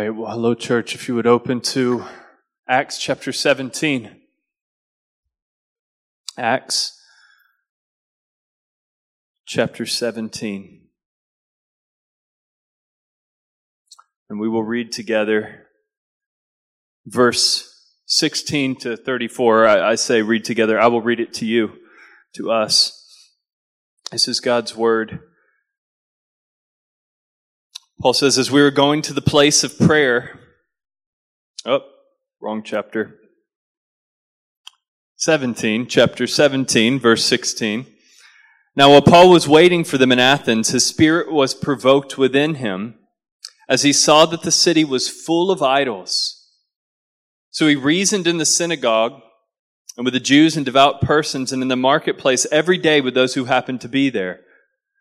Well, hello, church. If you would open to Acts chapter 17. Acts chapter 17. And we will read together verse 16 to 34. I, I say read together. I will read it to you, to us. This is God's word. Paul says, as we were going to the place of prayer, oh, wrong chapter. 17, chapter 17, verse 16. Now, while Paul was waiting for them in Athens, his spirit was provoked within him as he saw that the city was full of idols. So he reasoned in the synagogue and with the Jews and devout persons and in the marketplace every day with those who happened to be there.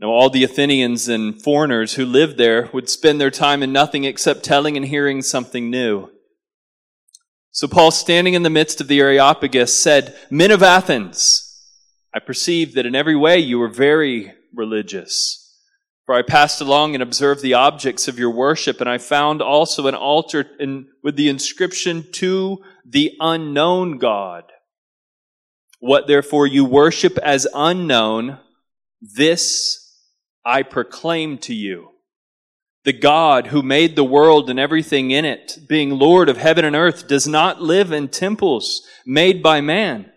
Now, all the Athenians and foreigners who lived there would spend their time in nothing except telling and hearing something new. So Paul, standing in the midst of the Areopagus, said, Men of Athens, I perceive that in every way you are very religious. For I passed along and observed the objects of your worship, and I found also an altar in, with the inscription, To the unknown God. What therefore you worship as unknown, this I proclaim to you. The God who made the world and everything in it, being Lord of heaven and earth, does not live in temples made by man,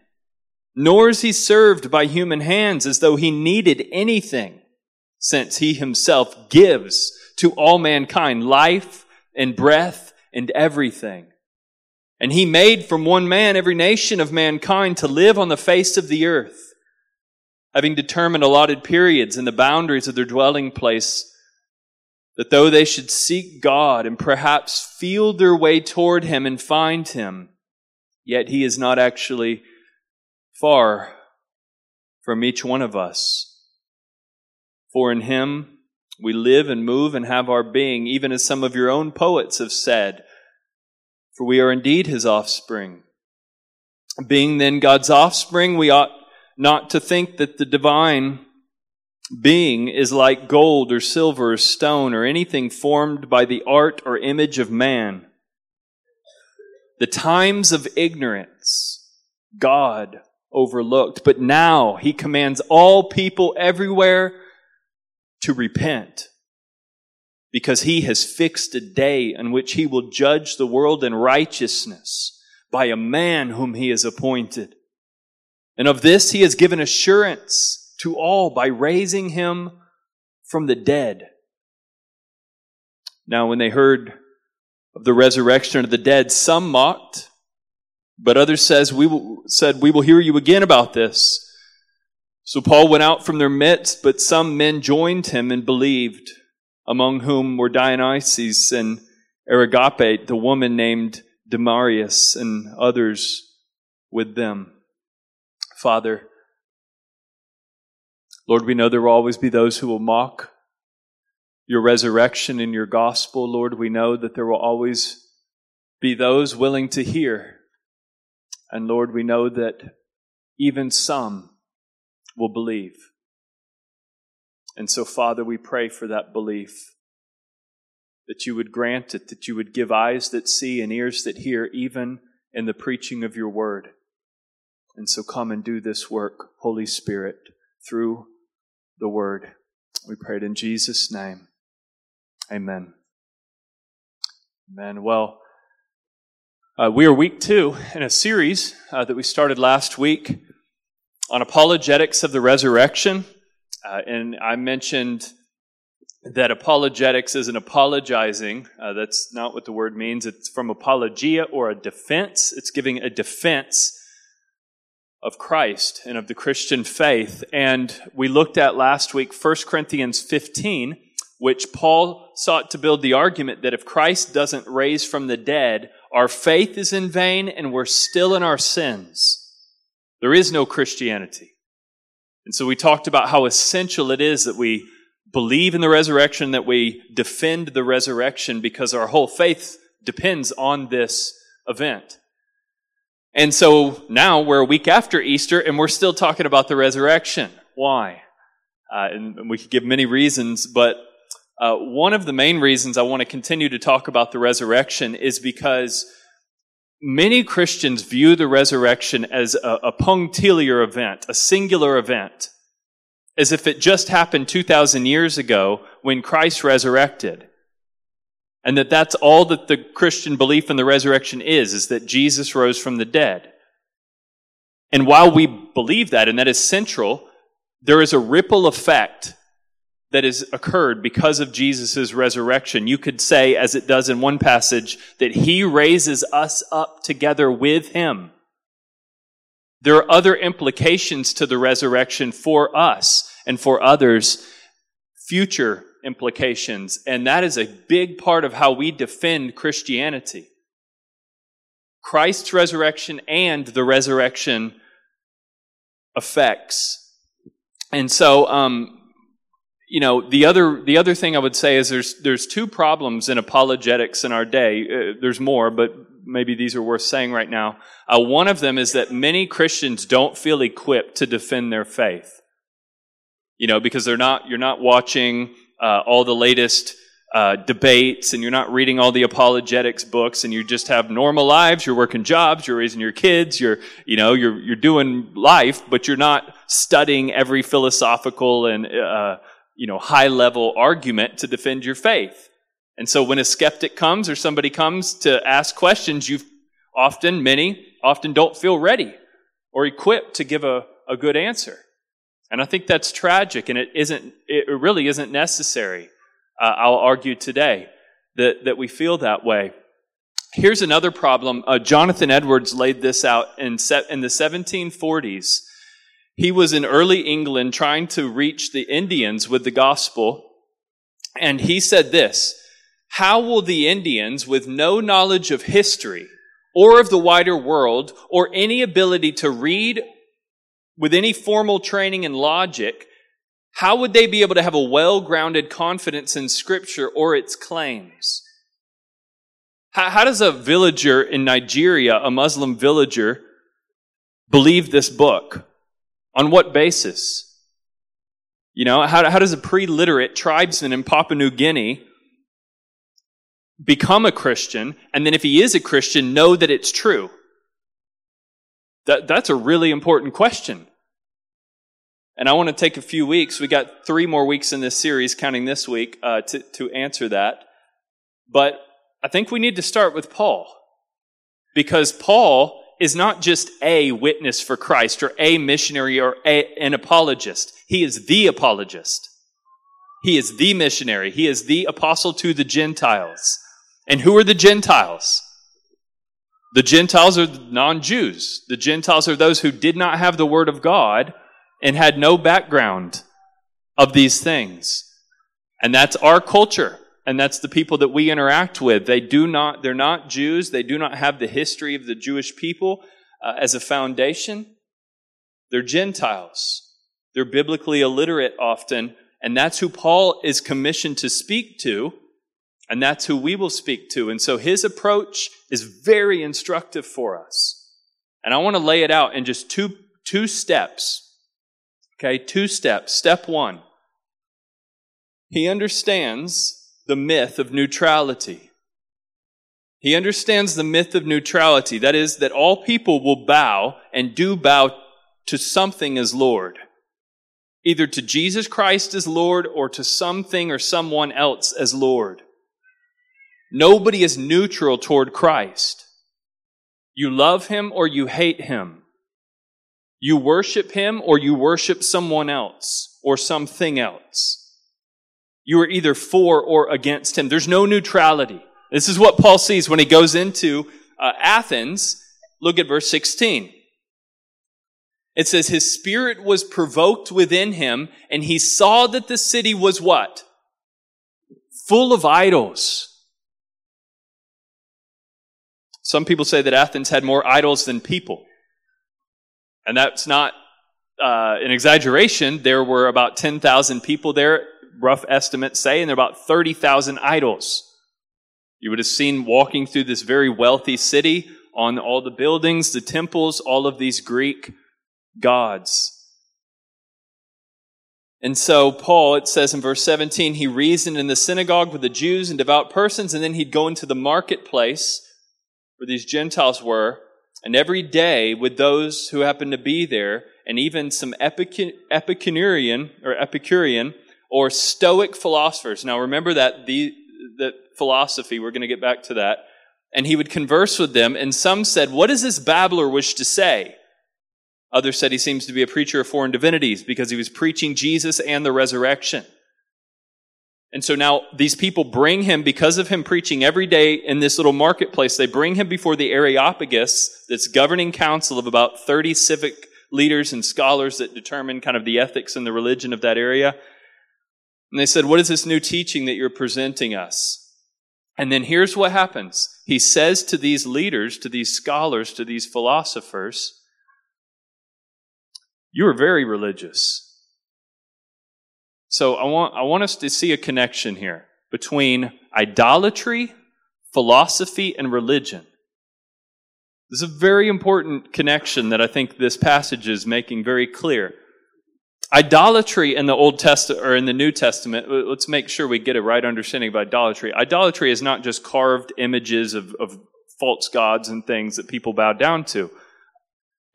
nor is he served by human hands as though he needed anything, since he himself gives to all mankind life and breath and everything. And he made from one man every nation of mankind to live on the face of the earth having determined allotted periods and the boundaries of their dwelling place, that though they should seek God and perhaps feel their way toward Him and find Him, yet He is not actually far from each one of us. For in Him we live and move and have our being, even as some of your own poets have said, for we are indeed His offspring. Being then God's offspring, we ought not to think that the divine being is like gold or silver or stone or anything formed by the art or image of man. The times of ignorance, God overlooked, but now he commands all people everywhere to repent because he has fixed a day in which he will judge the world in righteousness by a man whom he has appointed. And of this he has given assurance to all by raising him from the dead. Now, when they heard of the resurrection of the dead, some mocked, but others says, we will, said, We will hear you again about this. So Paul went out from their midst, but some men joined him and believed, among whom were Dionysius and Areopagite, the woman named Damaris, and others with them. Father, Lord, we know there will always be those who will mock your resurrection and your gospel. Lord, we know that there will always be those willing to hear. And Lord, we know that even some will believe. And so, Father, we pray for that belief, that you would grant it, that you would give eyes that see and ears that hear, even in the preaching of your word. And so come and do this work, Holy Spirit, through the Word. We pray it in Jesus' name. Amen. Amen. Well, uh, we are week two in a series uh, that we started last week on apologetics of the resurrection. Uh, and I mentioned that apologetics is an apologizing. Uh, that's not what the word means. It's from apologia or a defense. It's giving a defense of Christ and of the Christian faith. And we looked at last week 1 Corinthians 15, which Paul sought to build the argument that if Christ doesn't raise from the dead, our faith is in vain and we're still in our sins. There is no Christianity. And so we talked about how essential it is that we believe in the resurrection, that we defend the resurrection because our whole faith depends on this event. And so now we're a week after Easter and we're still talking about the resurrection. Why? Uh, and we could give many reasons, but uh, one of the main reasons I want to continue to talk about the resurrection is because many Christians view the resurrection as a, a punctiliar event, a singular event, as if it just happened 2,000 years ago when Christ resurrected. And that that's all that the Christian belief in the resurrection is, is that Jesus rose from the dead. And while we believe that, and that is central, there is a ripple effect that has occurred because of Jesus' resurrection. You could say, as it does in one passage, that he raises us up together with him. There are other implications to the resurrection for us and for others, future implications. And that is a big part of how we defend Christianity. Christ's resurrection and the resurrection effects. And so, um, you know, the other the other thing I would say is there's there's two problems in apologetics in our day. Uh, there's more, but maybe these are worth saying right now. Uh, one of them is that many Christians don't feel equipped to defend their faith. You know, because they're not you're not watching uh, all the latest uh, debates and you're not reading all the apologetics books and you just have normal lives you're working jobs you're raising your kids you're you know you're you're doing life but you're not studying every philosophical and uh, you know, high level argument to defend your faith. And so when a skeptic comes or somebody comes to ask questions, you often, many, often don't feel ready or equipped to give a, a good answer. And I think that's tragic and it isn't, it really isn't necessary. Uh, I'll argue today that, that we feel that way. Here's another problem. Uh, Jonathan Edwards laid this out in, se- in the 1740s he was in early England trying to reach the Indians with the gospel. And he said this How will the Indians, with no knowledge of history or of the wider world or any ability to read with any formal training in logic, how would they be able to have a well grounded confidence in Scripture or its claims? How, how, does a villager in Nigeria, a Muslim villager, believe this book? On what basis? You know, how, how does a pre literate tribesman in Papua New Guinea become a Christian, and then if he is a Christian, know that it's true? That, that's a really important question. And I want to take a few weeks. We got three more weeks in this series, counting this week, uh, to, to answer that. But I think we need to start with Paul. Because Paul is not just a witness for Christ or a missionary or a, an apologist. He is the apologist. He is the missionary. He is the apostle to the Gentiles. And who are the Gentiles? The Gentiles are non Jews. The Gentiles are those who did not have the Word of God and had no background of these things. And that's our culture and that's the people that we interact with. They do not, they're not Jews. They do not have the history of the Jewish people uh, as a foundation. They're Gentiles. They're biblically illiterate often, and that's who Paul is commissioned to speak to, and that's who we will speak to. And so his approach is very instructive for us. And I want to lay it out in just two, two steps. Okay, two steps. Step one. He understands the myth of neutrality. He understands the myth of neutrality. That is, that all people will bow and do bow to something as Lord. Either to Jesus Christ as Lord or to something or someone else as Lord. Nobody is neutral toward Christ. You love him or you hate him. You worship him or you worship someone else or something else. You are either for or against him. There's no neutrality. This is what Paul sees when he goes into uh, Athens. Look at verse 16. It says, His spirit was provoked within him, and he saw that the city was what? full of idols. Some people say that Athens had more idols than people. And that's not uh, an exaggeration. There were about 10,000 people there, rough estimates say, and there were about 30,000 idols. You would have seen walking through this very wealthy city on all the buildings, the temples, all of these Greek gods. And so, Paul, it says in verse 17, he reasoned in the synagogue with the Jews and devout persons, and then he'd go into the marketplace where these Gentiles were, and every day with those who happened to be there, and even some Epicurean or Epicurean or Stoic philosophers. Now remember that the that philosophy, we're going to get back to that. And he would converse with them, and some said, What does this babbler wish to say? Others said he seems to be a preacher of foreign divinities because he was preaching Jesus and the resurrection. And so now these people bring him, because of him preaching every day in this little marketplace, they bring him before the Areopagus, this governing council of about 30 civic leaders and scholars that determine kind of the ethics and the religion of that area. And they said, What is this new teaching that you're presenting us? And then here's what happens. He says to these leaders, to these scholars, to these philosophers, You are very religious. So I want, I want us to see a connection here between idolatry, philosophy, and religion. This is a very important connection that I think this passage is making very clear. Idolatry in the Old Testament or in the New Testament, let's make sure we get a right understanding of idolatry. Idolatry is not just carved images of, of false gods and things that people bow down to.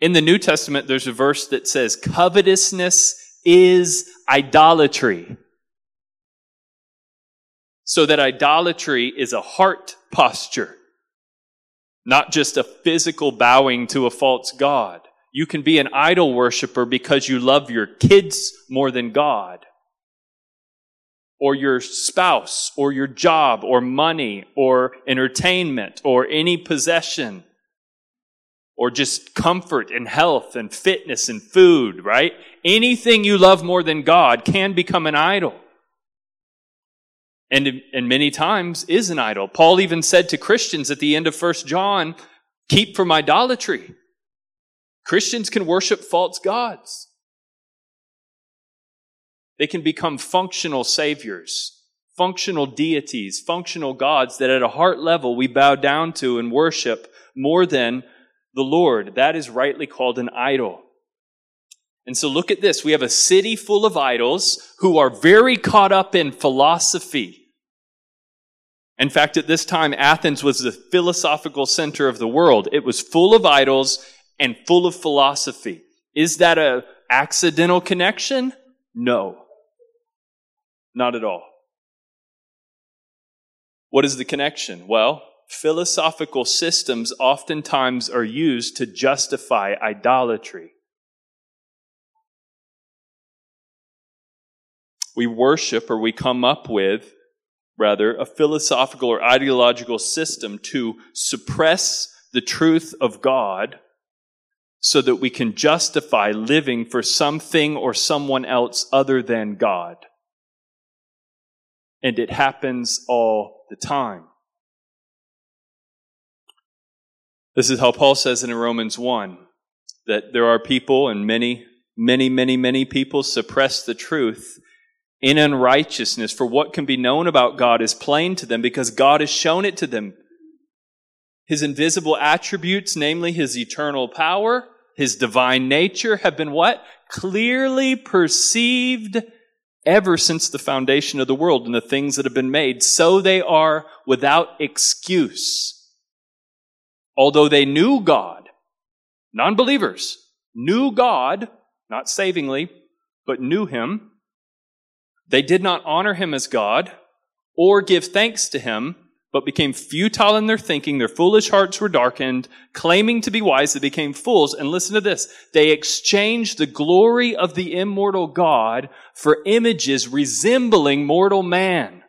In the New Testament, there's a verse that says, covetousness is idolatry. So that idolatry is a heart posture, not just a physical bowing to a false God. You can be an idol worshiper because you love your kids more than God, or your spouse, or your job, or money, or entertainment, or any possession or just comfort and health and fitness and food, right? Anything you love more than God can become an idol. And, and many times is an idol. Paul even said to Christians at the end of 1 John, keep from idolatry. Christians can worship false gods. They can become functional saviors, functional deities, functional gods that at a heart level we bow down to and worship more than the Lord. That is rightly called an idol. And so look at this. We have a city full of idols who are very caught up in philosophy. In fact, at this time, Athens was the philosophical center of the world. It was full of idols and full of philosophy. Is that a accidental connection? No. Not at all. What is the connection? Well, philosophical systems oftentimes are used to justify idolatry. We worship or we come up with, rather, a philosophical or ideological system to suppress the truth of God so that we can justify living for something or someone else other than God. And it happens all the time. This is how Paul says in Romans 1 that there are people, and many, many, many, many people suppress the truth in unrighteousness. For what can be known about God is plain to them because God has shown it to them. His invisible attributes, namely his eternal power, his divine nature, have been what? Clearly perceived ever since the foundation of the world and the things that have been made. So they are without excuse. Although they knew God, non believers knew God, not savingly, but knew Him, they did not honor Him as God or give thanks to Him, but became futile in their thinking. Their foolish hearts were darkened. Claiming to be wise, they became fools. And listen to this. They exchanged the glory of the immortal God for images resembling mortal man.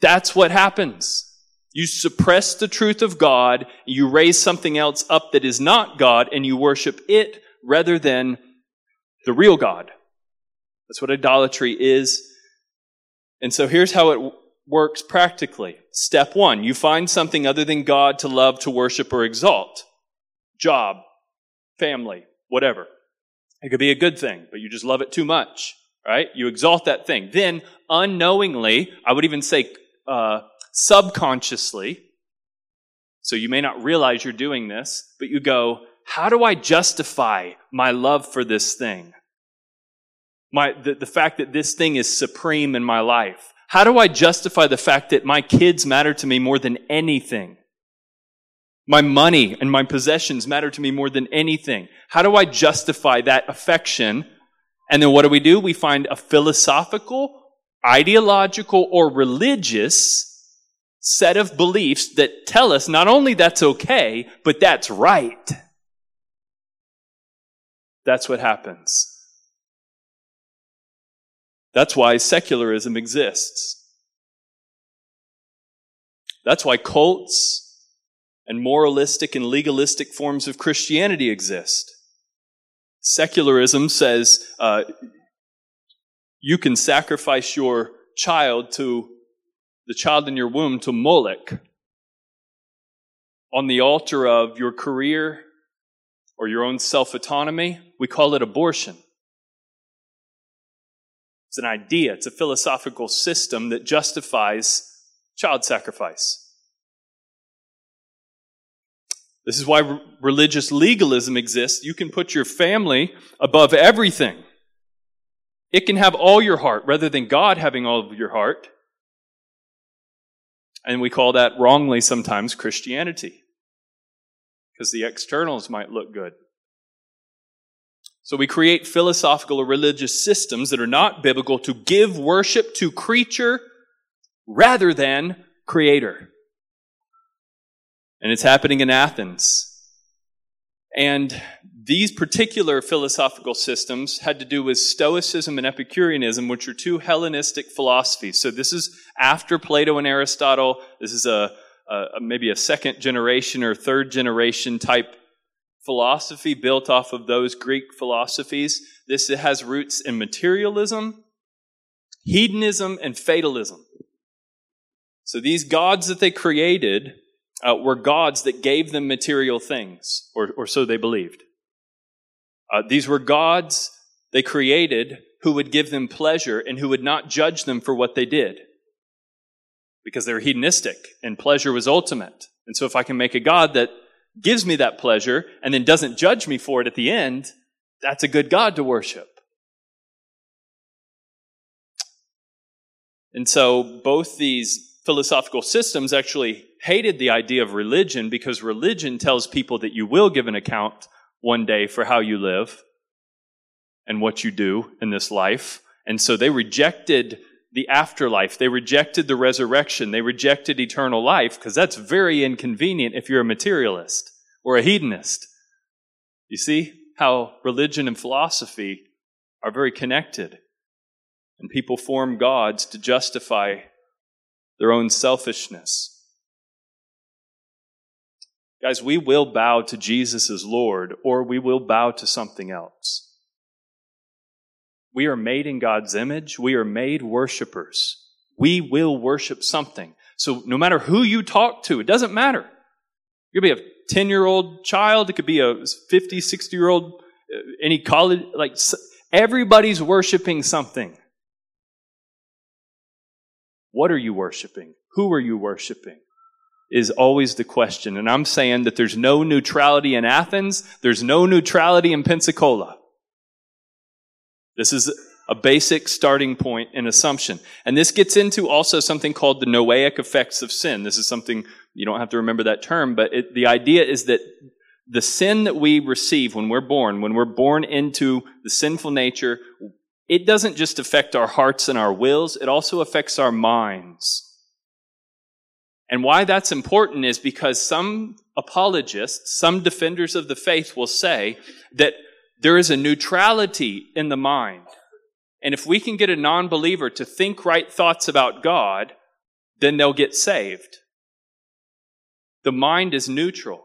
That's what happens. You suppress the truth of God, you raise something else up that is not God, and you worship it rather than the real God. That's what idolatry is. And so here's how it works practically. Step one, you find something other than God to love, to worship, or exalt. Job, family, whatever. It could be a good thing, but you just love it too much, right? You exalt that thing. Then, unknowingly, I would even say uh, subconsciously, so you may not realize you're doing this, but you go, how do I justify my love for this thing? My, the, the fact that this thing is supreme in my life. How do I justify the fact that my kids matter to me more than anything? My money and my possessions matter to me more than anything. How do I justify that affection? And then what do we do? We find a philosophical, ideological, or religious set of beliefs that tell us not only that's okay, but that's right. That's what happens. That's why secularism exists. That's why cults and moralistic and legalistic forms of Christianity exist. Secularism says uh, you can sacrifice your child to the child in your womb to Moloch on the altar of your career or your own self autonomy. We call it abortion. It's an idea, it's a philosophical system that justifies child sacrifice. This is why religious legalism exists. You can put your family above everything. It can have all your heart rather than God having all of your heart. And we call that wrongly sometimes Christianity because the externals might look good. So we create philosophical or religious systems that are not biblical to give worship to creature rather than creator. And it's happening in Athens. And these particular philosophical systems had to do with Stoicism and Epicureanism, which are two Hellenistic philosophies. So this is after Plato and Aristotle. This is a, a maybe a second generation or third generation type philosophy built off of those Greek philosophies. This has roots in materialism, hedonism, and fatalism. So these gods that they created uh, were gods that gave them material things, or, or so they believed. Uh, these were gods they created who would give them pleasure and who would not judge them for what they did. Because they were hedonistic and pleasure was ultimate. And so if I can make a God that gives me that pleasure and then doesn't judge me for it at the end, that's a good God to worship. And so both these philosophical systems actually hated the idea of religion because religion tells people that you will give an account one day for how you live and what you do in this life. And so they rejected the afterlife. They rejected the resurrection. They rejected eternal life because that's very inconvenient if you're a materialist or a hedonist. You see how religion and philosophy are very connected. And people form gods to justify their own selfishness. Guys, we will bow to Jesus as Lord, or we will bow to something else. We are made in God's image. We are made worshipers. We will worship something. So no matter who you talk to, it doesn't matter. You could be a 10 year old child. It could be a 50, 60 year old, uh, any college, like everybody's worshiping something. What are you worshiping? Who are you worshiping? Is always the question. And I'm saying that there's no neutrality in Athens. There's no neutrality in Pensacola. This is a basic starting point and assumption. And this gets into also something called the noetic effects of sin. This is something, you don't have to remember that term, but it, the idea is that the sin that we receive when we're born, when we're born into the sinful nature, it doesn't just affect our hearts and our wills, it also affects our minds. And why that's important is because some apologists, some defenders of the faith will say that there is a neutrality in the mind. And if we can get a non believer to think right thoughts about God, then they'll get saved. The mind is neutral.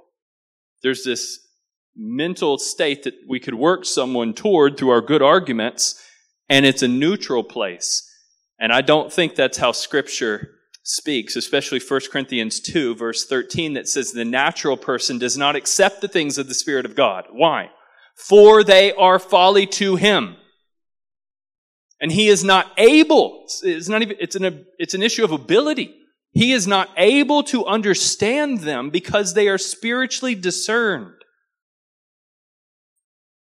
There's this mental state that we could work someone toward through our good arguments and it's a neutral place. And I don't think that's how scripture speaks, especially 1 Corinthians 2 verse 13 that says the natural person does not accept the things of the Spirit of God. Why? For they are folly to him. And he is not able, it's not even, it's an, it's an issue of ability. He is not able to understand them because they are spiritually discerned.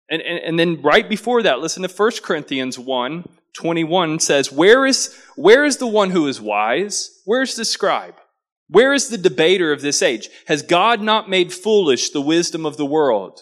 And, and, and then right before that, listen to 1 Corinthians 1, 21 says, where is, where is the one who is wise? Where's the scribe? Where is the debater of this age? Has God not made foolish the wisdom of the world?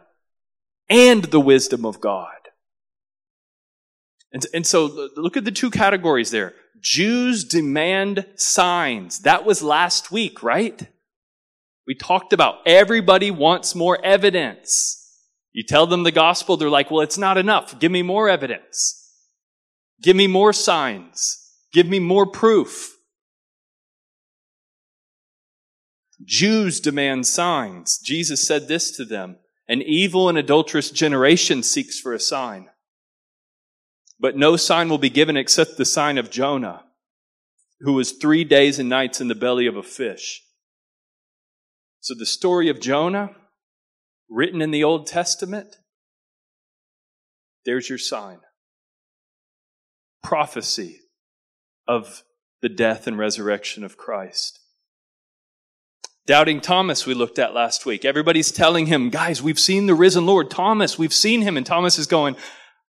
and the wisdom of God. And, and so look at the two categories there. Jews demand signs. That was last week, right? We talked about everybody wants more evidence. You tell them the gospel, they're like, well, it's not enough. Give me more evidence. Give me more signs. Give me more proof. Jews demand signs. Jesus said this to them. An evil and adulterous generation seeks for a sign. But no sign will be given except the sign of Jonah, who was three days and nights in the belly of a fish. So the story of Jonah, written in the Old Testament, there's your sign. Prophecy of the death and resurrection of Christ. Doubting Thomas, we looked at last week. Everybody's telling him, guys, we've seen the risen Lord. Thomas, we've seen him. And Thomas is going,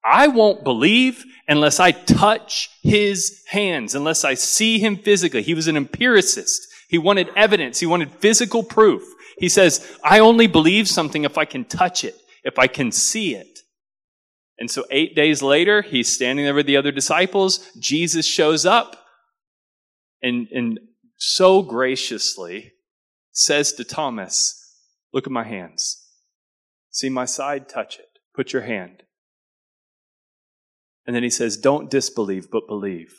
I won't believe unless I touch his hands, unless I see him physically. He was an empiricist. He wanted evidence. He wanted physical proof. He says, I only believe something if I can touch it, if I can see it. And so eight days later, he's standing there with the other disciples. Jesus shows up and, and so graciously says to Thomas, look at my hands. See my side? Touch it. Put your hand. And then he says, Don't disbelieve, but believe.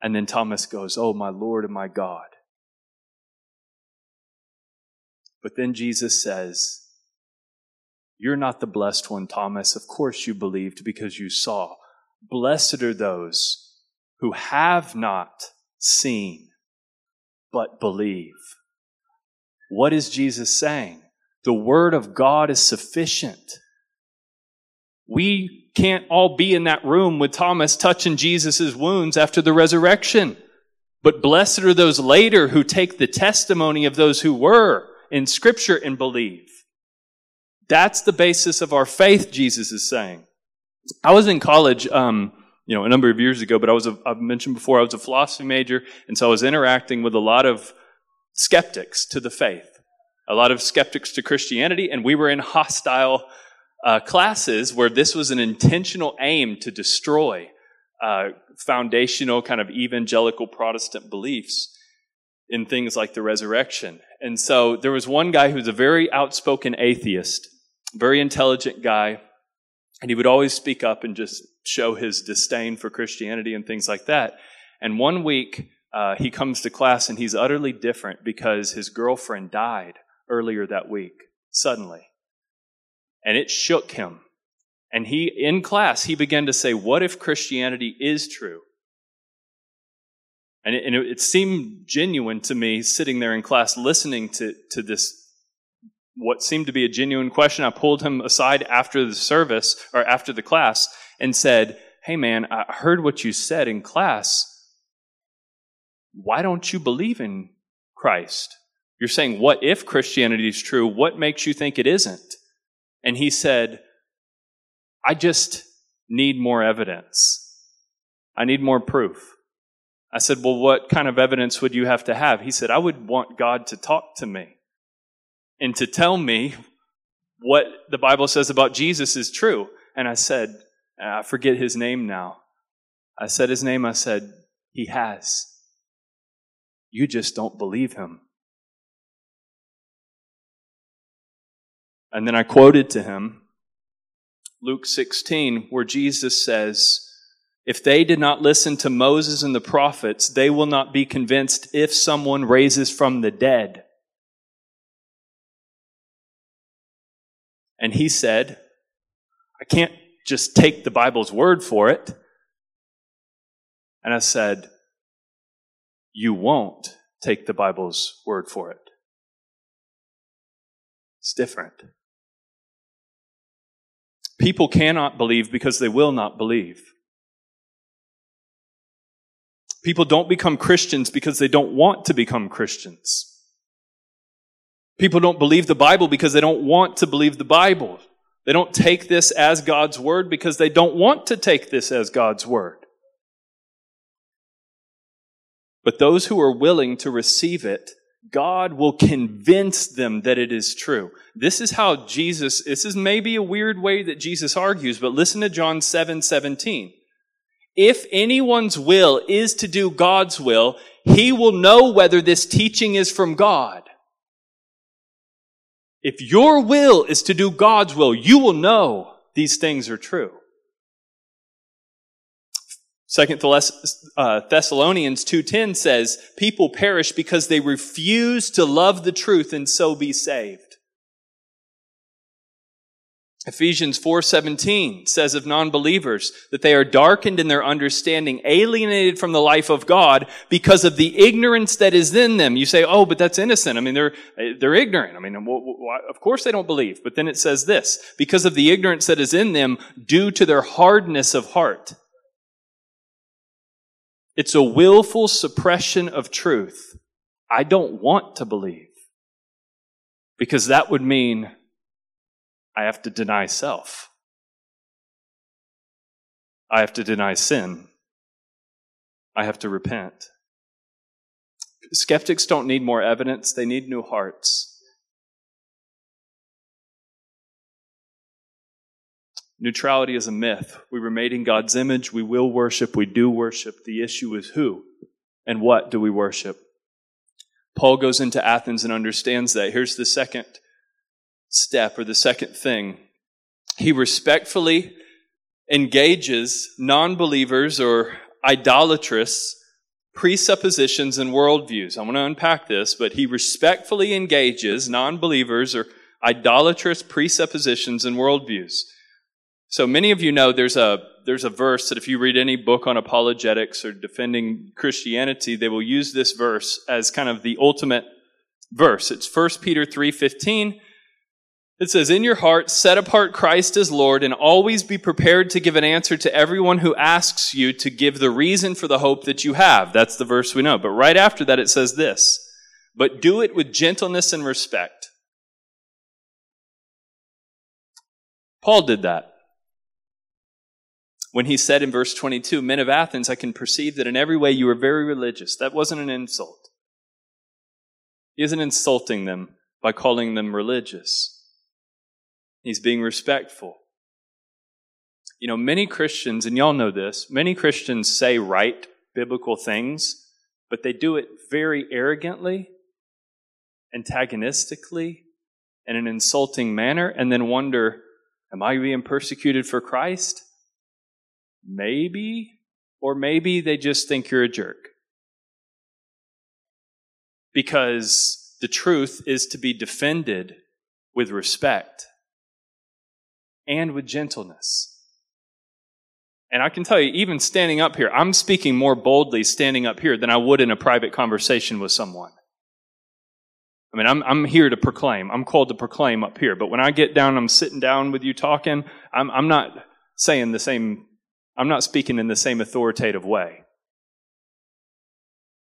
And then Thomas goes, Oh, my Lord and my God. But then Jesus says, You're not the blessed one, Thomas. Of course you believed because you saw. Blessed are those who have not seen, but believe. What is Jesus saying? The Word of God is sufficient. We can't all be in that room with Thomas touching Jesus' wounds after the resurrection. But blessed are those later who take the testimony of those who were in scripture and believe. That's the basis of our faith, Jesus is saying. I was in college, um, you know, a number of years ago, but I was, a, I've mentioned before, I was a philosophy major, and so I was interacting with a lot of skeptics to the faith, a lot of skeptics to Christianity, and we were in hostile uh, classes where this was an intentional aim to destroy uh, foundational kind of evangelical Protestant beliefs in things like the resurrection. And so there was one guy who's a very outspoken atheist, very intelligent guy, and he would always speak up and just show his disdain for Christianity and things like that. And one week, uh, he comes to class and he's utterly different because his girlfriend died earlier that week, suddenly and it shook him. And he, in class, he began to say, What if Christianity is true? And it, and it seemed genuine to me sitting there in class listening to, to this, what seemed to be a genuine question. I pulled him aside after the service or after the class and said, Hey man, I heard what you said in class. Why don't you believe in Christ? You're saying, What if Christianity is true? What makes you think it isn't? And he said, I just need more evidence. I need more proof. I said, Well, what kind of evidence would you have to have? He said, I would want God to talk to me and to tell me what the Bible says about Jesus is true. And I said, I forget his name now. I said his name. I said, He has. You just don't believe him. And then I quoted to him Luke 16, where Jesus says, If they did not listen to Moses and the prophets, they will not be convinced if someone raises from the dead. And he said, I can't just take the Bible's word for it. And I said, You won't take the Bible's word for it. It's different. People cannot believe because they will not believe. People don't become Christians because they don't want to become Christians. People don't believe the Bible because they don't want to believe the Bible. They don't take this as God's word because they don't want to take this as God's word. But those who are willing to receive it, God will convince them that it is true. This is how Jesus, this is maybe a weird way that Jesus argues, but listen to John 7 17. If anyone's will is to do God's will, he will know whether this teaching is from God. If your will is to do God's will, you will know these things are true. Second uh, Thessalonians 2.10 says, people perish because they refuse to love the truth and so be saved. Ephesians 4:17 says of non-believers that they are darkened in their understanding, alienated from the life of God because of the ignorance that is in them. You say, "Oh, but that's innocent." I mean, they're they're ignorant. I mean, of course they don't believe. But then it says this, because of the ignorance that is in them due to their hardness of heart. It's a willful suppression of truth. I don't want to believe. Because that would mean I have to deny self. I have to deny sin. I have to repent. Skeptics don't need more evidence, they need new hearts. Neutrality is a myth. We were made in God's image. We will worship. We do worship. The issue is who and what do we worship? Paul goes into Athens and understands that. Here's the second step or the second thing. He respectfully engages non believers or idolatrous presuppositions and worldviews. I want to unpack this, but he respectfully engages non believers or idolatrous presuppositions and worldviews. So many of you know there's a there's a verse that if you read any book on apologetics or defending Christianity, they will use this verse as kind of the ultimate verse. It's 1 Peter 3:15. It says, "In your heart set apart Christ as Lord and always be prepared to give an answer to everyone who asks you to give the reason for the hope that you have." That's the verse we know. But right after that it says this, "But do it with gentleness and respect." Paul did that when he said in verse 22, Men of Athens, I can perceive that in every way you are very religious. That wasn't an insult. He isn't insulting them by calling them religious. He's being respectful. You know, many Christians, and y'all know this, many Christians say right biblical things, but they do it very arrogantly, antagonistically, in an insulting manner, and then wonder, Am I being persecuted for Christ? Maybe, or maybe they just think you're a jerk. Because the truth is to be defended with respect and with gentleness. And I can tell you, even standing up here, I'm speaking more boldly standing up here than I would in a private conversation with someone. I mean, I'm, I'm here to proclaim. I'm called to proclaim up here. But when I get down, I'm sitting down with you talking, I'm, I'm not saying the same I'm not speaking in the same authoritative way.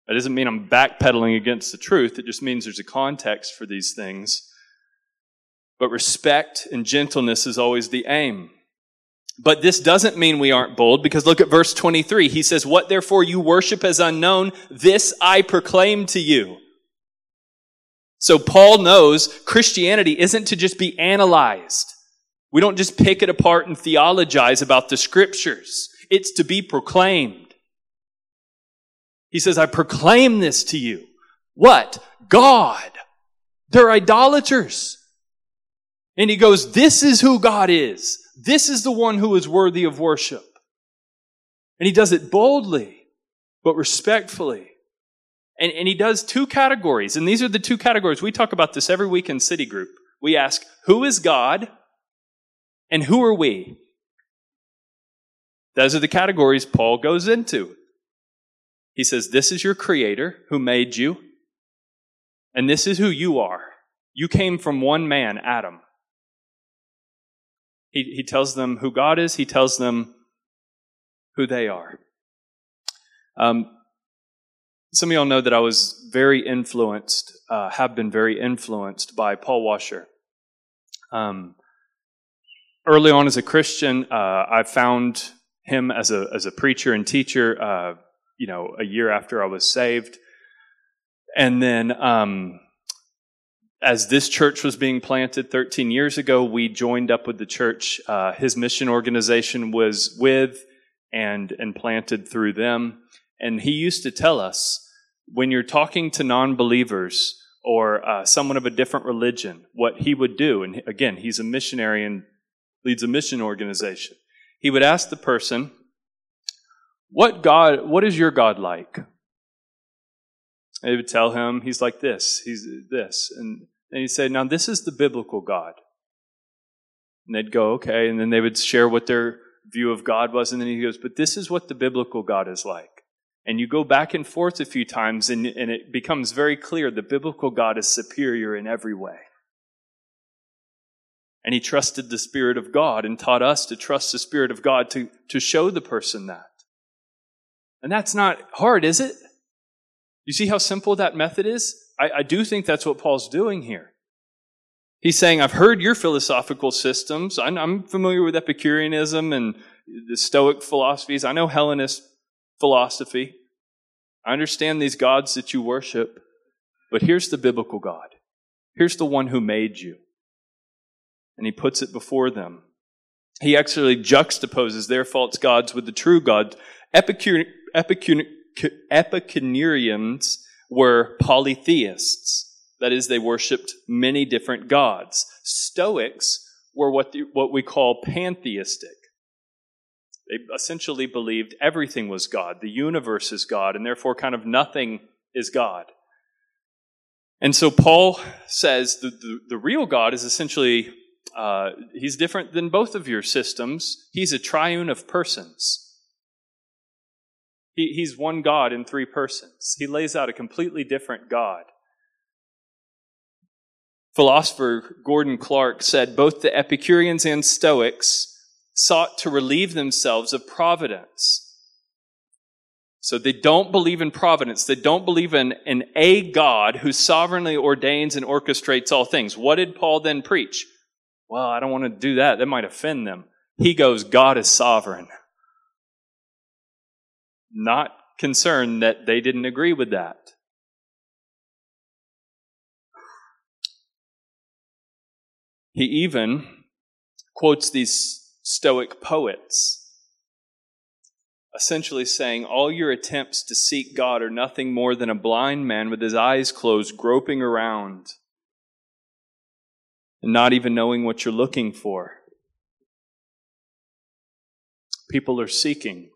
That doesn't mean I'm backpedaling against the truth. It just means there's a context for these things. But respect and gentleness is always the aim. But this doesn't mean we aren't bold because look at verse 23. He says, What therefore you worship as unknown, this I proclaim to you. So Paul knows Christianity isn't to just be analyzed. We don't just pick it apart and theologize about the scriptures. It's to be proclaimed. He says, I proclaim this to you. What? God. They're idolaters. And he goes, This is who God is. This is the one who is worthy of worship. And he does it boldly, but respectfully. And, and he does two categories. And these are the two categories. We talk about this every week in City Group. We ask, Who is God? And who are we? Those are the categories Paul goes into. He says, This is your creator who made you, and this is who you are. You came from one man, Adam. He, he tells them who God is, he tells them who they are. Um, some of y'all know that I was very influenced, uh, have been very influenced by Paul Washer. Um, early on as a Christian, uh, I found him as a as a preacher and teacher. Uh, you know, a year after I was saved, and then um, as this church was being planted 13 years ago, we joined up with the church. Uh, his mission organization was with and and planted through them. And he used to tell us when you're talking to non-believers or uh, someone of a different religion, what he would do. And again, he's a missionary and leads a mission organization. He would ask the person, "What God? What is your God like?" They would tell him he's like this, he's this. And then he'd say, Now this is the biblical God. And they'd go, Okay. And then they would share what their view of God was. And then he goes, But this is what the biblical God is like. And you go back and forth a few times, and, and it becomes very clear the biblical God is superior in every way. And he trusted the Spirit of God and taught us to trust the Spirit of God to, to show the person that. And that's not hard, is it? You see how simple that method is? I, I do think that's what Paul's doing here. He's saying, I've heard your philosophical systems. I'm, I'm familiar with Epicureanism and the Stoic philosophies. I know Hellenist philosophy. I understand these gods that you worship. But here's the biblical God. Here's the one who made you. And he puts it before them. He actually juxtaposes their false gods with the true God. Epicure, Epicure, Epicureans were polytheists. That is, they worshiped many different gods. Stoics were what, the, what we call pantheistic. They essentially believed everything was God, the universe is God, and therefore kind of nothing is God. And so Paul says the, the, the real God is essentially, uh, he's different than both of your systems. He's a triune of persons. He, he's one God in three persons. He lays out a completely different God. Philosopher Gordon Clark said both the Epicureans and Stoics sought to relieve themselves of providence. So they don't believe in providence. They don't believe in, in a God who sovereignly ordains and orchestrates all things. What did Paul then preach? Well, I don't want to do that. That might offend them. He goes, God is sovereign not concerned that they didn't agree with that. He even quotes these Stoic poets, essentially saying, All your attempts to seek God are nothing more than a blind man with his eyes closed, groping around, and not even knowing what you're looking for. People are seeking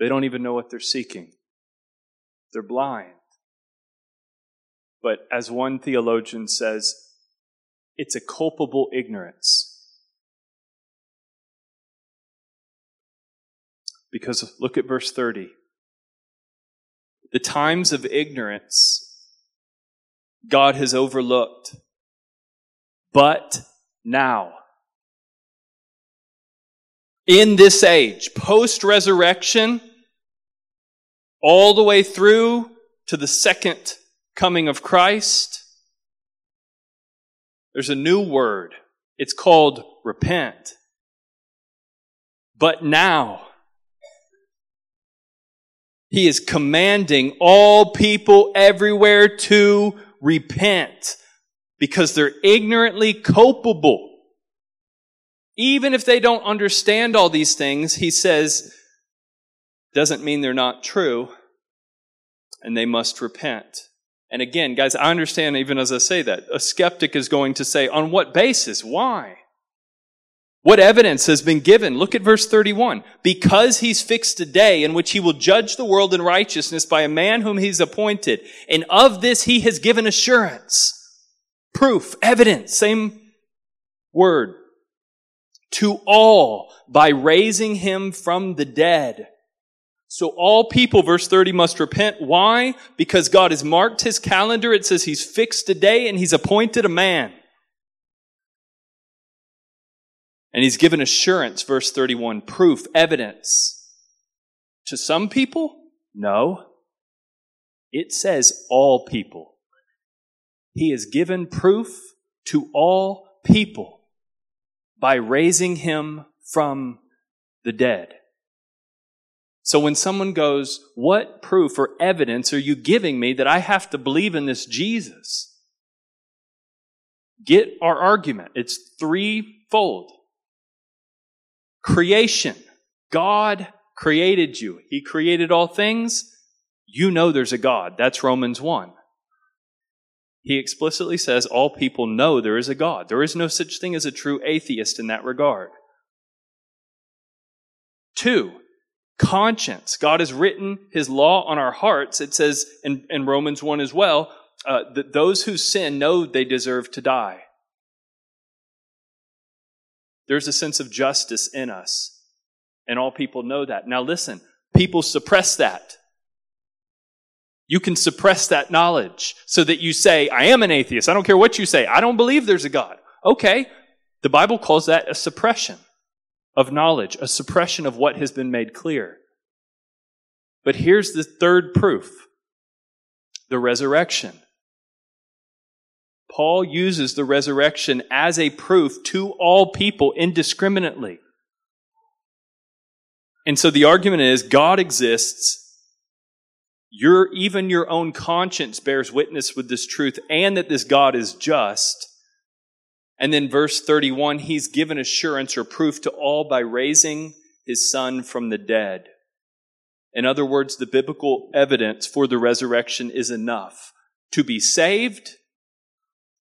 they don't even know what they're seeking. They're blind. But as one theologian says, it's a culpable ignorance. Because look at verse 30. The times of ignorance God has overlooked. But now, in this age, post resurrection, all the way through to the second coming of Christ, there's a new word. It's called repent. But now, he is commanding all people everywhere to repent because they're ignorantly culpable. Even if they don't understand all these things, he says, doesn't mean they're not true. and they must repent. And again, guys, I understand even as I say that, a skeptic is going to say, on what basis? Why? What evidence has been given? Look at verse 31. Because he's fixed a day in which he will judge the world in righteousness by a man whom he's appointed. And of this he has given assurance. Proof, evidence, same word. To all by raising him from the dead. So all people, verse 30, must repent. Why? Because God has marked his calendar. It says he's fixed a day and he's appointed a man. And he's given assurance, verse 31, proof, evidence. To some people? No. It says all people. He has given proof to all people by raising him from the dead. So when someone goes, what proof or evidence are you giving me that I have to believe in this Jesus? Get our argument. It's threefold. Creation. God created you. He created all things. You know there's a God. That's Romans 1. He explicitly says all people know there is a God. There is no such thing as a true atheist in that regard. Two, conscience. God has written his law on our hearts. It says in, in Romans 1 as well uh, that those who sin know they deserve to die. There's a sense of justice in us, and all people know that. Now, listen, people suppress that. You can suppress that knowledge so that you say, I am an atheist. I don't care what you say. I don't believe there's a God. Okay. The Bible calls that a suppression of knowledge, a suppression of what has been made clear. But here's the third proof the resurrection. Paul uses the resurrection as a proof to all people indiscriminately. And so the argument is God exists. Your, even your own conscience bears witness with this truth and that this God is just. And then verse 31, he's given assurance or proof to all by raising his son from the dead. In other words, the biblical evidence for the resurrection is enough to be saved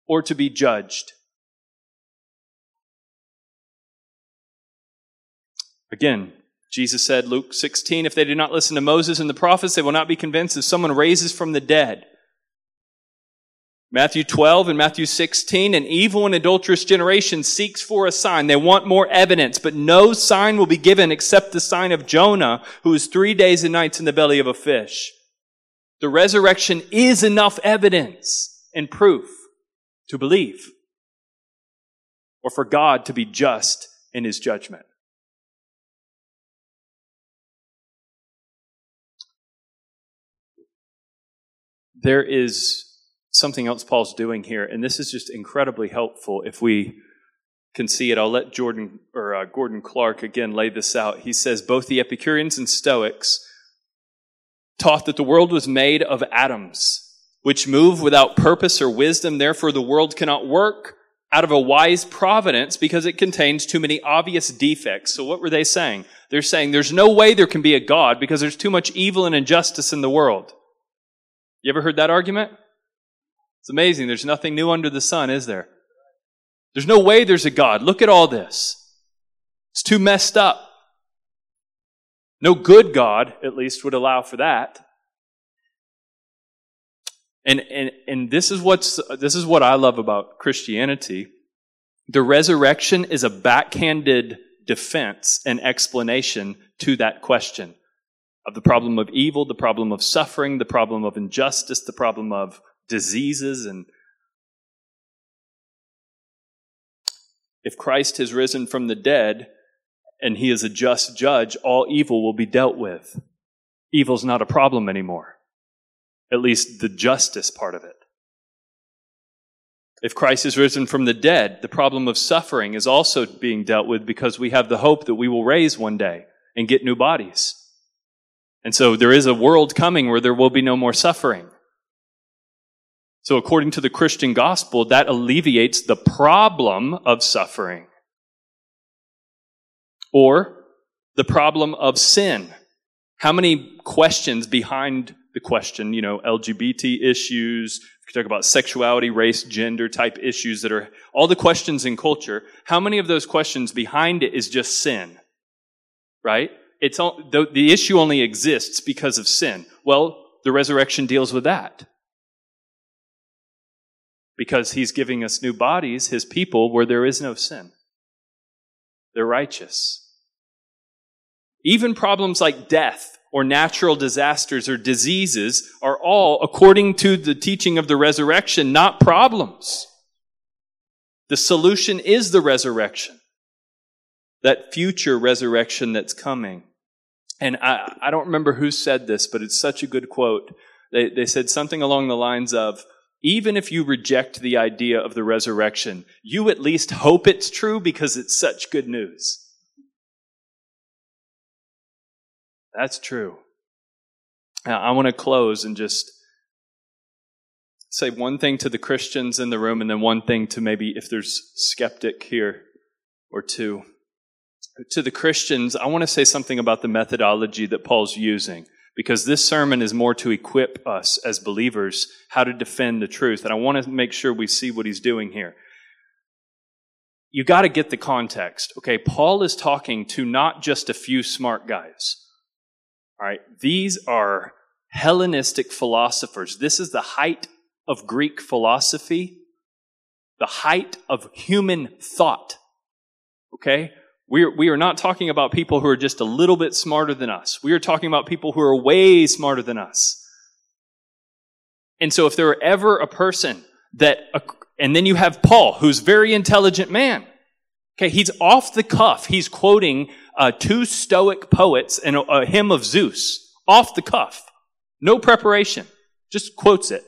or to be judged. Again, Jesus said, Luke 16, if they do not listen to Moses and the prophets, they will not be convinced if someone raises from the dead. Matthew 12 and Matthew 16, an evil and adulterous generation seeks for a sign. They want more evidence, but no sign will be given except the sign of Jonah, who was three days and nights in the belly of a fish. The resurrection is enough evidence and proof to believe or for God to be just in his judgment. There is something else Paul's doing here, and this is just incredibly helpful if we can see it. I'll let Jordan or uh, Gordon Clark again lay this out. He says both the Epicureans and Stoics taught that the world was made of atoms, which move without purpose or wisdom. Therefore, the world cannot work out of a wise providence because it contains too many obvious defects. So what were they saying? They're saying there's no way there can be a God because there's too much evil and injustice in the world. You ever heard that argument? It's amazing. There's nothing new under the sun, is there? There's no way there's a God. Look at all this. It's too messed up. No good God, at least, would allow for that. And, and, and this is what's, this is what I love about Christianity. The resurrection is a backhanded defense and explanation to that question of the problem of evil, the problem of suffering, the problem of injustice, the problem of diseases and if Christ has risen from the dead and he is a just judge, all evil will be dealt with. Evil's not a problem anymore. At least the justice part of it. If Christ is risen from the dead, the problem of suffering is also being dealt with because we have the hope that we will raise one day and get new bodies. And so there is a world coming where there will be no more suffering. So, according to the Christian gospel, that alleviates the problem of suffering or the problem of sin. How many questions behind the question, you know, LGBT issues, you talk about sexuality, race, gender type issues that are all the questions in culture, how many of those questions behind it is just sin? Right? It's all, the, the issue only exists because of sin. Well, the resurrection deals with that. Because he's giving us new bodies, his people, where there is no sin. They're righteous. Even problems like death or natural disasters or diseases are all, according to the teaching of the resurrection, not problems. The solution is the resurrection. That future resurrection that's coming. And I, I don't remember who said this, but it's such a good quote. They, they said something along the lines of, even if you reject the idea of the resurrection, you at least hope it's true because it's such good news. That's true. Now, I want to close and just say one thing to the Christians in the room and then one thing to maybe if there's skeptic here or two. To the Christians, I want to say something about the methodology that Paul's using because this sermon is more to equip us as believers how to defend the truth. And I want to make sure we see what he's doing here. You got to get the context. Okay, Paul is talking to not just a few smart guys. All right, these are Hellenistic philosophers. This is the height of Greek philosophy, the height of human thought. Okay? We are, we are not talking about people who are just a little bit smarter than us. We are talking about people who are way smarter than us. And so if there were ever a person that, and then you have Paul, who's very intelligent man. Okay, he's off the cuff. He's quoting uh, two Stoic poets and a, a hymn of Zeus off the cuff. No preparation. Just quotes it.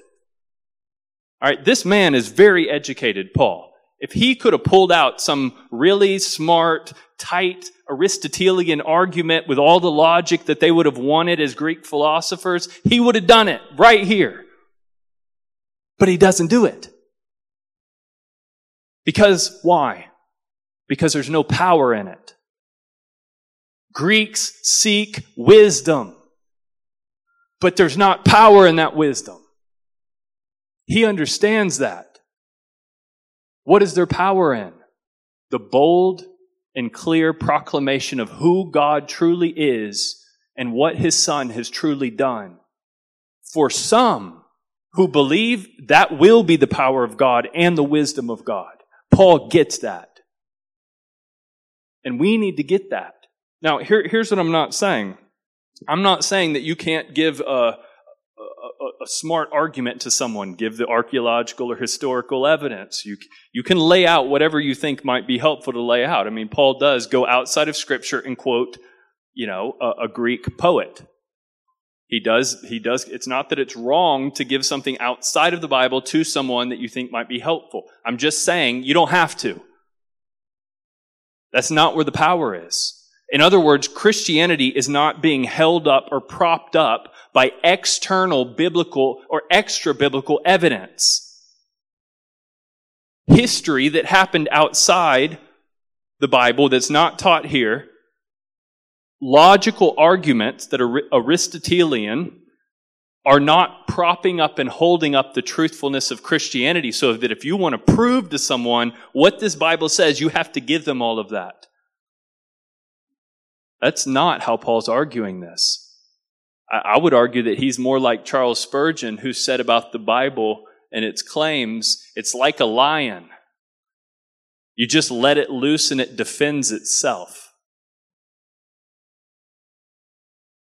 All right, this man is very educated, Paul. If he could have pulled out some really smart, tight Aristotelian argument with all the logic that they would have wanted as Greek philosophers, he would have done it right here. But he doesn't do it. Because why? Because there's no power in it. Greeks seek wisdom, but there's not power in that wisdom. He understands that. What is their power in? The bold and clear proclamation of who God truly is and what his son has truly done. For some who believe that will be the power of God and the wisdom of God. Paul gets that. And we need to get that. Now, here, here's what I'm not saying. I'm not saying that you can't give a, a, smart argument to someone, give the archaeological or historical evidence. You, you can lay out whatever you think might be helpful to lay out. I mean, Paul does go outside of Scripture and quote, you know, a, a Greek poet. He does, he does, it's not that it's wrong to give something outside of the Bible to someone that you think might be helpful. I'm just saying you don't have to. That's not where the power is. In other words, Christianity is not being held up or propped up by external biblical or extra biblical evidence. History that happened outside the Bible that's not taught here, logical arguments that are Aristotelian are not propping up and holding up the truthfulness of Christianity so that if you want to prove to someone what this Bible says, you have to give them all of that. That's not how Paul's arguing this. I would argue that he's more like Charles Spurgeon, who said about the Bible and its claims, it's like a lion. You just let it loose and it defends itself.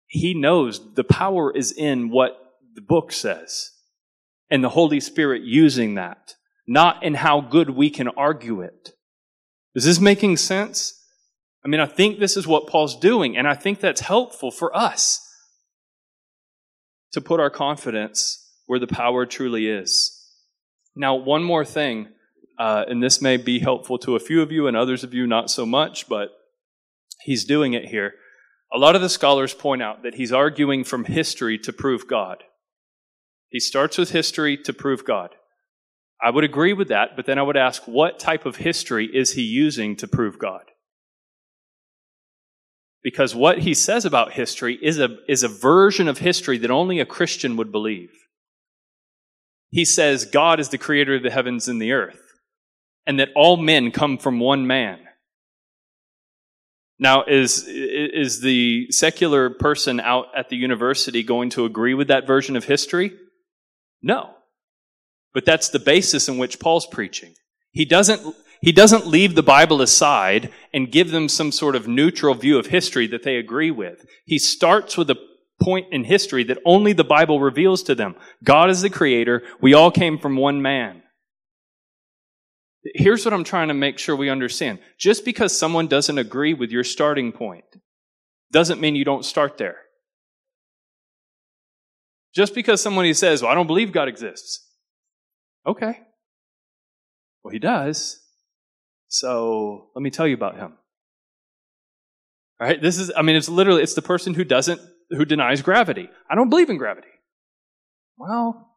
He knows the power is in what the book says and the Holy Spirit using that, not in how good we can argue it. Is this making sense? I mean, I think this is what Paul's doing, and I think that's helpful for us to put our confidence where the power truly is. Now, one more thing, uh, and this may be helpful to a few of you and others of you not so much, but he's doing it here. A lot of the scholars point out that he's arguing from history to prove God. He starts with history to prove God. I would agree with that, but then I would ask, what type of history is he using to prove God? Because what he says about history is a, is a version of history that only a Christian would believe. He says God is the creator of the heavens and the earth, and that all men come from one man. Now, is, is the secular person out at the university going to agree with that version of history? No. But that's the basis in which Paul's preaching. He doesn't, he doesn't leave the Bible aside and give them some sort of neutral view of history that they agree with. He starts with a point in history that only the Bible reveals to them. God is the creator. We all came from one man. Here's what I'm trying to make sure we understand. Just because someone doesn't agree with your starting point doesn't mean you don't start there. Just because somebody says, Well, I don't believe God exists. Okay. Well, he does. So let me tell you about him. All right? This is, I mean, it's literally, it's the person who doesn't, who denies gravity. I don't believe in gravity. Well,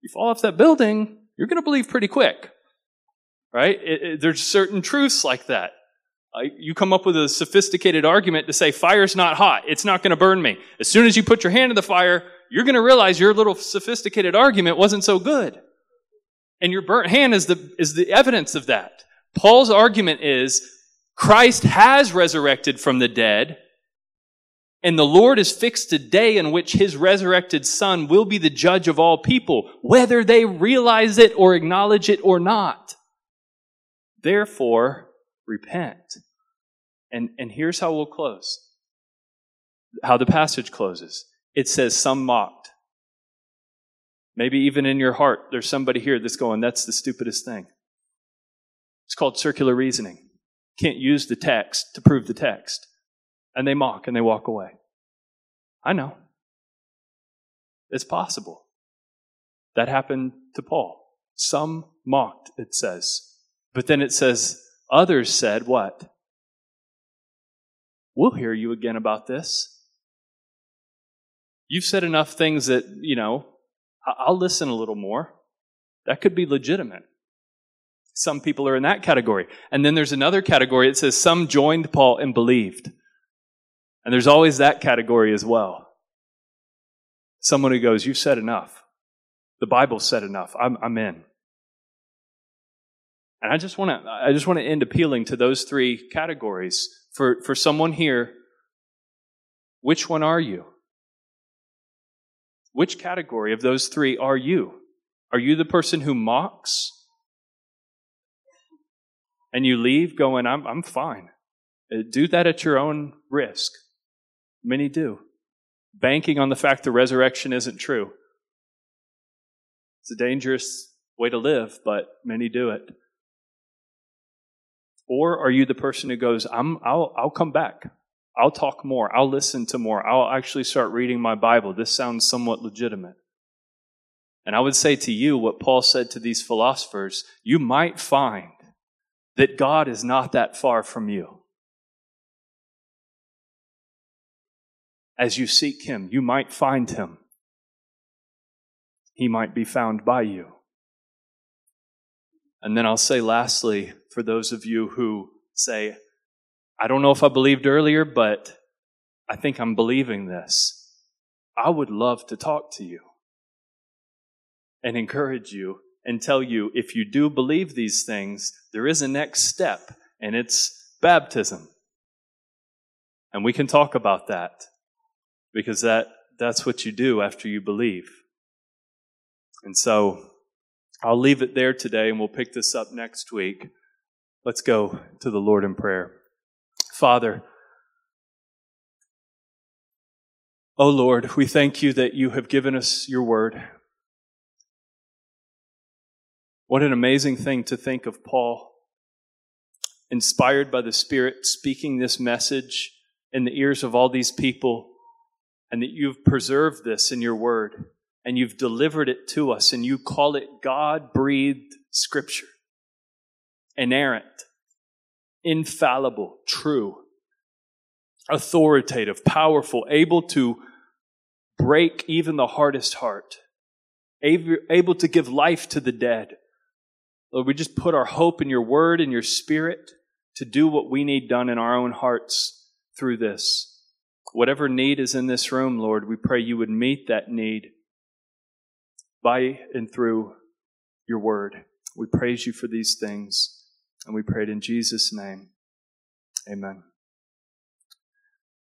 you fall off that building, you're going to believe pretty quick. Right? It, it, there's certain truths like that. Uh, you come up with a sophisticated argument to say fire's not hot. It's not going to burn me. As soon as you put your hand in the fire, you're going to realize your little sophisticated argument wasn't so good. And your burnt hand is the, is the evidence of that. Paul's argument is Christ has resurrected from the dead, and the Lord has fixed a day in which his resurrected Son will be the judge of all people, whether they realize it or acknowledge it or not. Therefore, repent. And, and here's how we'll close. How the passage closes. It says, Some mocked. Maybe even in your heart, there's somebody here that's going, That's the stupidest thing. It's called circular reasoning. Can't use the text to prove the text. And they mock and they walk away. I know. It's possible. That happened to Paul. Some mocked, it says. But then it says, others said, What? We'll hear you again about this. You've said enough things that, you know, I'll listen a little more. That could be legitimate. Some people are in that category. And then there's another category. It says some joined Paul and believed. And there's always that category as well. Someone who goes, You've said enough. The Bible said enough. I'm, I'm in. And I just want to I just want to end appealing to those three categories. For for someone here, which one are you? Which category of those three are you? Are you the person who mocks? And you leave going, I'm, I'm fine. Uh, do that at your own risk. Many do. Banking on the fact the resurrection isn't true. It's a dangerous way to live, but many do it. Or are you the person who goes, I'm, I'll, I'll come back. I'll talk more. I'll listen to more. I'll actually start reading my Bible. This sounds somewhat legitimate. And I would say to you what Paul said to these philosophers you might find that God is not that far from you. As you seek Him, you might find Him. He might be found by you. And then I'll say lastly, for those of you who say, I don't know if I believed earlier, but I think I'm believing this. I would love to talk to you and encourage you and tell you if you do believe these things, there is a next step, and it's baptism. And we can talk about that because that, that's what you do after you believe. And so I'll leave it there today and we'll pick this up next week. Let's go to the Lord in prayer. Father, Oh Lord, we thank you that you have given us your word. What an amazing thing to think of Paul, inspired by the Spirit, speaking this message in the ears of all these people, and that you've preserved this in your word, and you've delivered it to us, and you call it God breathed scripture, inerrant, infallible, true, authoritative, powerful, able to break even the hardest heart, able to give life to the dead Lord, we just put our hope in your word and your spirit to do what we need done in our own hearts through this. Whatever need is in this room, Lord, we pray you would meet that need by and through your word. We praise you for these things, and we pray it in Jesus' name. Amen.